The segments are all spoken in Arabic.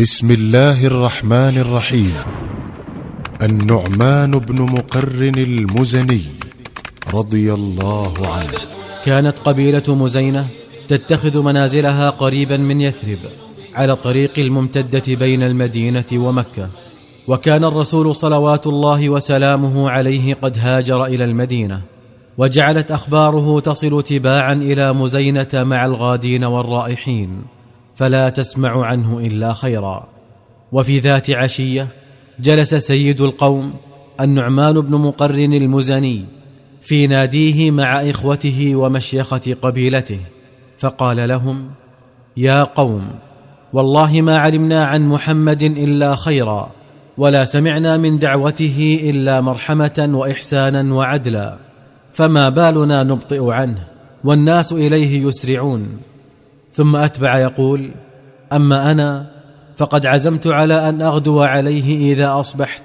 بسم الله الرحمن الرحيم. النعمان بن مقرن المزني رضي الله عنه. كانت قبيلة مزينة تتخذ منازلها قريبا من يثرب على الطريق الممتدة بين المدينة ومكة. وكان الرسول صلوات الله وسلامه عليه قد هاجر إلى المدينة وجعلت أخباره تصل تباعا إلى مزينة مع الغادين والرائحين. فلا تسمع عنه إلا خيرا. وفي ذات عشية جلس سيد القوم النعمان بن مقرن المزني في ناديه مع إخوته ومشيخة قبيلته فقال لهم يا قوم والله ما علمنا عن محمد إلا خيرا ولا سمعنا من دعوته إلا مرحمة وإحسانا وعدلا فما بالنا نبطئ عنه والناس إليه يسرعون. ثم أتبع يقول أما أنا فقد عزمت على أن أغدو عليه إذا أصبحت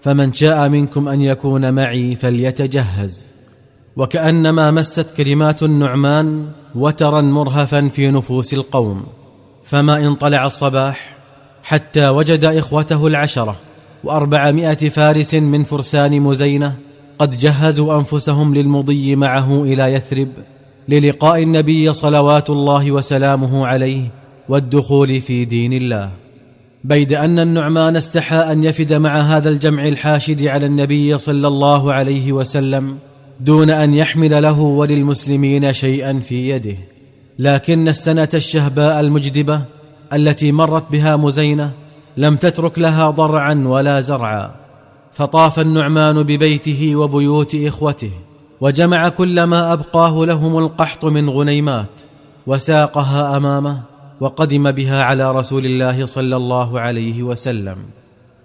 فمن شاء منكم أن يكون معي فليتجهز. وكأنما مست كلمات النعمان وترا مرهفا في نفوس القوم فما ان طلع الصباح حتى وجد إخوته العشرة وأربعمائة فارس من فرسان مزينة قد جهزوا أنفسهم للمضي معه إلى يثرب للقاء النبي صلوات الله وسلامه عليه والدخول في دين الله. بيد أن النعمان استحى أن يفد مع هذا الجمع الحاشد على النبي صلى الله عليه وسلم دون أن يحمل له وللمسلمين شيئا في يده. لكن السنة الشهباء المجدبة التي مرت بها مزينة لم تترك لها ضرعا ولا زرعا. فطاف النعمان ببيته وبيوت إخوته. وجمع كل ما أبقاه لهم القحط من غنيمات وساقها أمامه وقدم بها على رسول الله صلى الله عليه وسلم.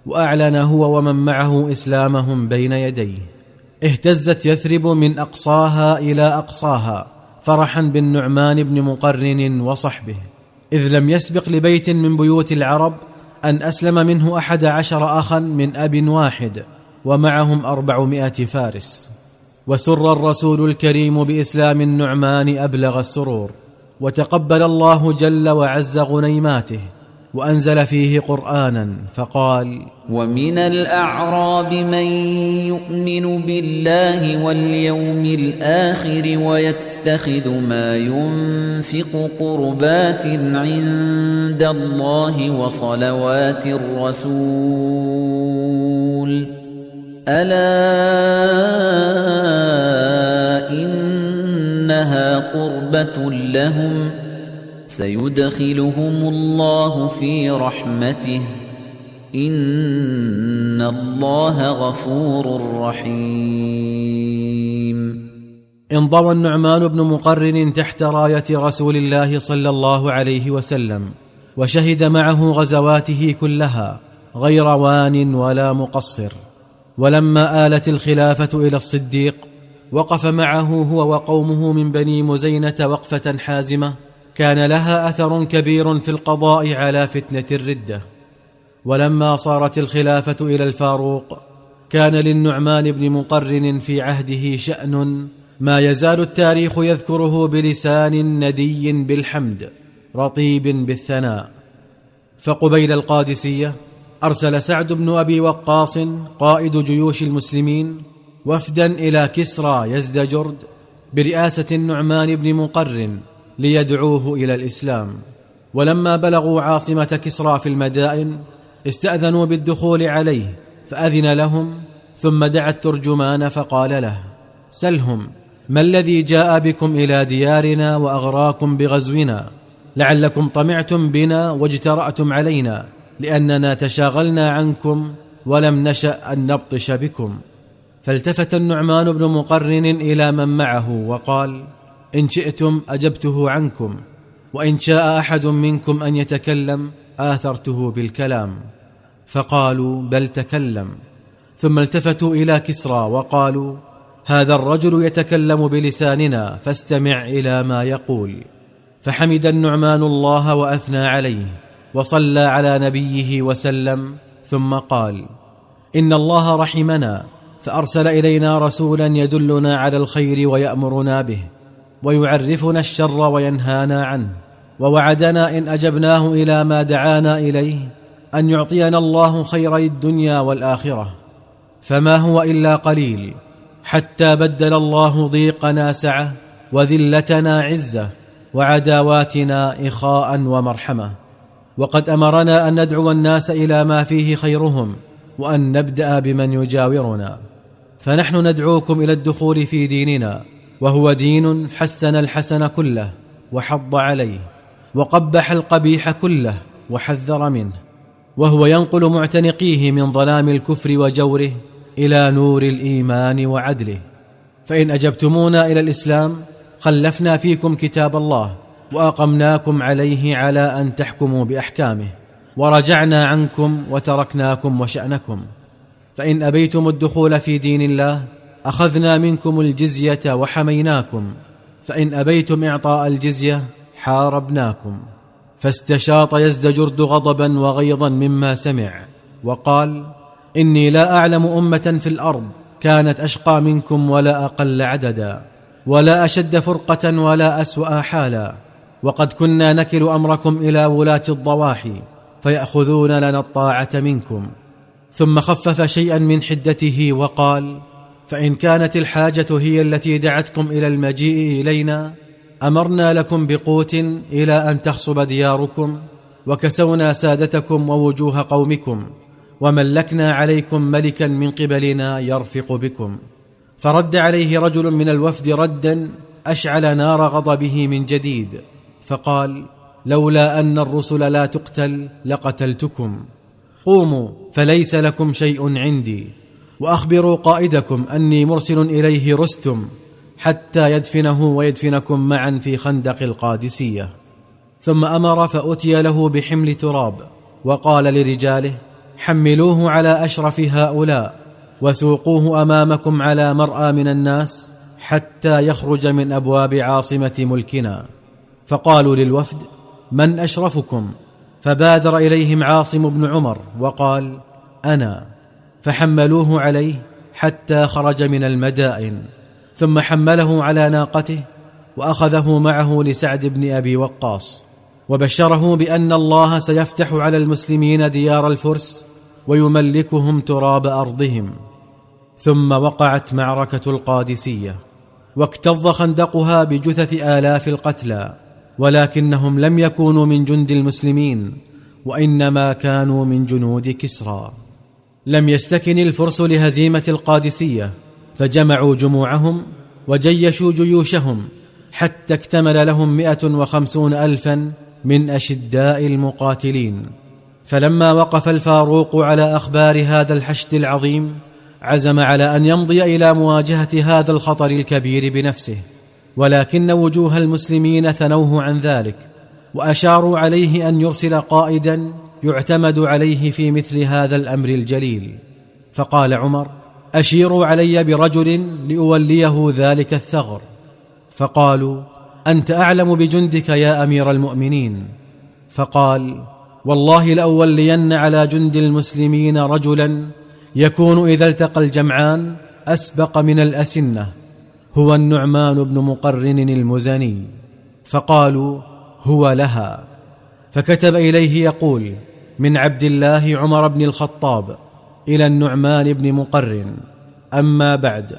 وأعلن هو ومن معه إسلامهم بين يديه. اهتزت يثرب من أقصاها إلى أقصاها فرحا بالنعمان بن مقرن وصحبه. إذ لم يسبق لبيت من بيوت العرب أن أسلم منه أحد عشر اخا من أب واحد ومعهم أربعمائة فارس. وسر الرسول الكريم بإسلام النعمان أبلغ السرور وتقبل الله جل وعز غنيماته وأنزل فيه قرآنا فقال ومن الأعراب من يؤمن بالله واليوم الآخر ويتخذ ما ينفق قربات عند الله وصلوات الرسول. ألا إنها قربة لهم سيدخلهم الله في رحمته إن الله غفور رحيم. انضوى النعمان بن مقرن تحت راية رسول الله صلى الله عليه وسلم وشهد معه غزواته كلها غير وان ولا مقصر. ولما آلت الخلافة إلى الصديق وقف معه هو وقومه من بني مزينة وقفة حازمة كان لها أثر كبير في القضاء على فتنة الردة. ولما صارت الخلافة إلى الفاروق كان للنعمان بن مقرن في عهده شأن ما يزال التاريخ يذكره بلسان ندي بالحمد رطيب بالثناء. فقبيل القادسية أرسل سعد بن أبي وقاص قائد جيوش المسلمين وفدا إلى كسرى يزدجرد برئاسة النعمان بن مقرن ليدعوه إلى الإسلام. ولما بلغوا عاصمة كسرى في المدائن استأذنوا بالدخول عليه فأذن لهم ثم دعا الترجمان فقال له سلهم ما الذي جاء بكم إلى ديارنا وأغراكم بغزونا؟ لعلكم طمعتم بنا واجترأتم علينا. لأننا تشاغلنا عنكم ولم نشأ أن نبطش بكم. فالتفت النعمان بن مقرن إلى من معه وقال إن شئتم أجبته عنكم وإن شاء أحد منكم أن يتكلم آثرته بالكلام. فقالوا بل تكلم. ثم التفتوا إلى كسرى وقالوا هذا الرجل يتكلم بلساننا فاستمع إلى ما يقول. فحمد النعمان الله وأثنى عليه. وصلى على نبيه وسلم ثم قال إن الله رحمنا فأرسل إلينا رسولا يدلنا على الخير ويأمرنا به ويعرفنا الشر وينهانا عنه ووعدنا إن أجبناه إلى ما دعانا إليه أن يعطينا الله خيري الدنيا والآخرة فما هو إلا قليل حتى بدل الله ضيقنا سعه وذلتنا عزه وعداواتنا اخاء ومرحمة. وقد أمرنا أن ندعو الناس إلى ما فيه خيرهم وأن نبدأ بمن يجاورنا. فنحن ندعوكم إلى الدخول في ديننا وهو دين حسن الحسن كله وحض عليه وقبح القبيح كله وحذر منه وهو ينقل معتنقيه من ظلام الكفر وجوره إلى نور الإيمان وعدله. فإن أجبتمونا إلى الإسلام خلفنا فيكم كتاب الله وأقمناكم عليه على أن تحكموا بأحكامه ورجعنا عنكم وتركناكم وشأنكم. فإن أبيتم الدخول في دين الله أخذنا منكم الجزية وحميناكم. فإن أبيتم إعطاء الجزية حاربناكم. فاستشاط يزدجرد غضبا وغيظا مما سمع وقال إني لا أعلم أمة في الأرض كانت أشقى منكم ولا أقل عددا ولا أشد فرقة ولا أسوأ حالا. وقد كنا نكل أمركم إلى ولاة الضواحي فيأخذون لنا الطاعة منكم. ثم خفف شيئا من حدته وقال فإن كانت الحاجة هي التي دعتكم إلى المجيء إلينا أمرنا لكم بقوت إلى أن تخصب دياركم وكسونا سادتكم ووجوه قومكم وملكنا عليكم ملكا من قبلنا يرفق بكم. فرد عليه رجل من الوفد ردا أشعل نار غضبه من جديد. فقال لولا أن الرسل لا تقتل لقتلتكم. قوموا فليس لكم شيء عندي. وأخبروا قائدكم أني مرسل إليه رستم حتى يدفنه ويدفنكم معا في خندق القادسية. ثم أمر فأتي له بحمل تراب وقال لرجاله حملوه على أشرف هؤلاء وسوقوه أمامكم على مرأى من الناس حتى يخرج من أبواب عاصمة ملكنا. فقالوا للوفد من أشرفكم؟ فبادر إليهم عاصم بن عمر وقال أنا. فحملوه عليه حتى خرج من المدائن ثم حمله على ناقته وأخذه معه لسعد بن أبي وقاص وبشره بأن الله سيفتح على المسلمين ديار الفرس ويملكهم تراب أرضهم. ثم وقعت معركة القادسية واكتظ خندقها بجثث آلاف القتلى. ولكنهم لم يكونوا من جند المسلمين وإنما كانوا من جنود كسرى. لم يستكن الفرس لهزيمة القادسية فجمعوا جموعهم وجيشوا جيوشهم حتى اكتمل لهم مئة وخمسون الفا من أشداء المقاتلين. فلما وقف الفاروق على أخبار هذا الحشد العظيم عزم على أن يمضي إلى مواجهة هذا الخطر الكبير بنفسه. ولكن وجوه المسلمين ثنوه عن ذلك وأشاروا عليه أن يرسل قائدا يعتمد عليه في مثل هذا الأمر الجليل. فقال عمر أشيروا علي برجل لأوليه ذلك الثغر. فقالوا أنت أعلم بجندك يا أمير المؤمنين. فقال والله لأولين على جند المسلمين رجلا يكون إذا التقى الجمعان أسبق من الأسنة. هو النعمان بن مقرن المزني. فقالوا هو لها. فكتب إليه يقول من عبد الله عمر بن الخطاب إلى النعمان بن مقرن. أما بعد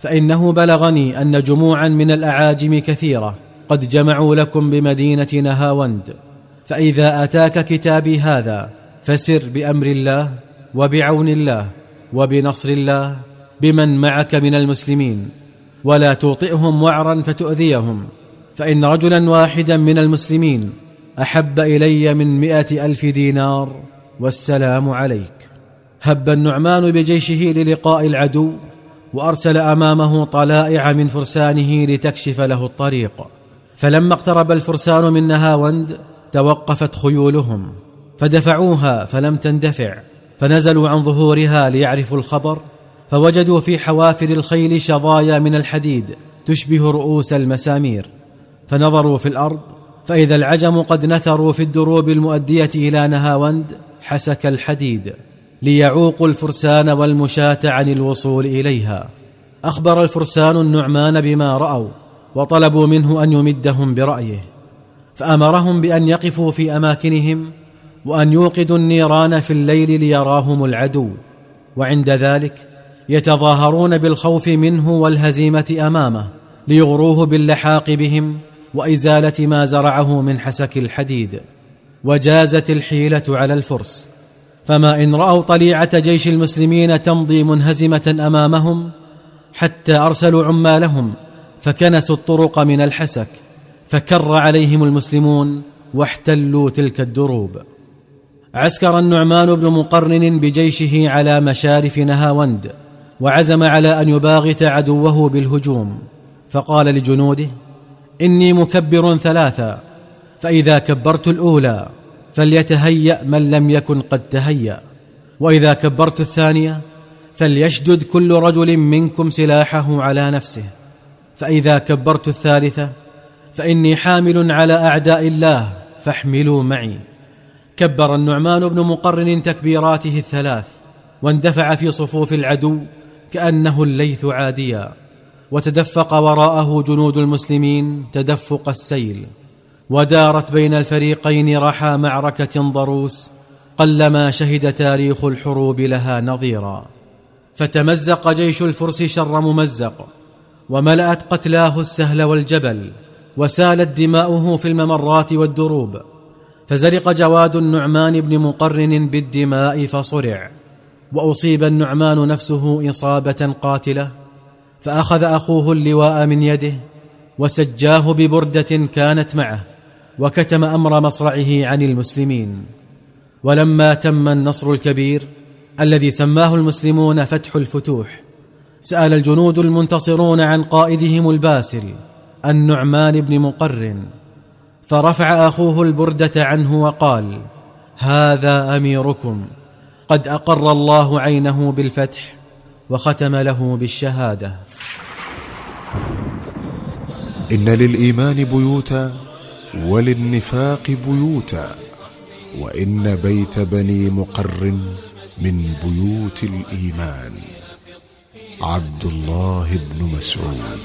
فإنه بلغني أن جموعا من الأعاجم كثيرة قد جمعوا لكم بمدينه نهاوند فإذا آتاك كتابي هذا فسر بأمر الله وبعون الله وبنصر الله بمن معك من المسلمين. ولا توطئهم وعرا فتؤذيهم فإن رجلا واحدا من المسلمين أحب إلي من مائه ألف دينار والسلام عليك. هب النعمان بجيشه للقاء العدو وأرسل أمامه طلائع من فرسانه لتكشف له الطريق. فلما اقترب الفرسان من نهاوند توقفت خيولهم فدفعوها فلم تندفع فنزلوا عن ظهورها ليعرفوا الخبر فوجدوا في حوافر الخيل شظايا من الحديد تشبه رؤوس المسامير. فنظروا في الأرض فإذا العجم قد نثروا في الدروب المؤدية إلى نهاوند حسك الحديد ليعوقوا الفرسان والمشاة عن الوصول إليها. أخبر الفرسان النعمان بما رأوا وطلبوا منه أن يمدهم برأيه. فأمرهم بأن يقفوا في أماكنهم وأن يوقدوا النيران في الليل ليراهم العدو. وعند ذلك يتظاهرون بالخوف منه والهزيمة أمامه ليغروه باللحاق بهم وإزالة ما زرعه من حسك الحديد وجازت الحيلة على الفرس. فما إن رأوا طليعة جيش المسلمين تمضي منهزمة أمامهم حتى أرسلوا عمالهم فكنسوا الطرق من الحسك فكر عليهم المسلمون واحتلوا تلك الدروب. عسكر النعمان بن مقرن بجيشه على مشارف نهاوند وعزم على أن يباغت عدوه بالهجوم فقال لجنوده إني مكبر ثلاثا فإذا كبرت الأولى فليتهيأ من لم يكن قد تهيأ وإذا كبرت الثانية فليشدد كل رجل منكم سلاحه على نفسه فإذا كبرت الثالثة فإني حامل على أعداء الله فاحملوا معي. كبر النعمان بن مقرن تكبيراته الثلاث واندفع في صفوف العدو كأنه الليث عاديا وتدفق وراءه جنود المسلمين تدفق السيل ودارت بين الفريقين رحى معركة ضروس قلما شهد تاريخ الحروب لها نظيرا. فتمزق جيش الفرس شر ممزق وملأت قتلاه السهل والجبل وسالت دماؤه في الممرات والدروب فزرق جواد النعمان بن مقرن بالدماء فصرع. وأصيب النعمان نفسه إصابة قاتلة فأخذ أخوه اللواء من يده وسجاه ببردة كانت معه وكتم أمر مصرعه عن المسلمين. ولما تم النصر الكبير الذي سماه المسلمون فتح الفتوح سأل الجنود المنتصرون عن قائدهم الباسل النعمان بن مقرن فرفع أخوه البردة عنه وقال هذا أميركم. قد أقر الله عينه بالفتح وختم له بالشهادة. إن للإيمان بيوتا وللنفاق بيوتا وإن بيت بني مقر من بيوت الإيمان. عبد الله بن مسعود.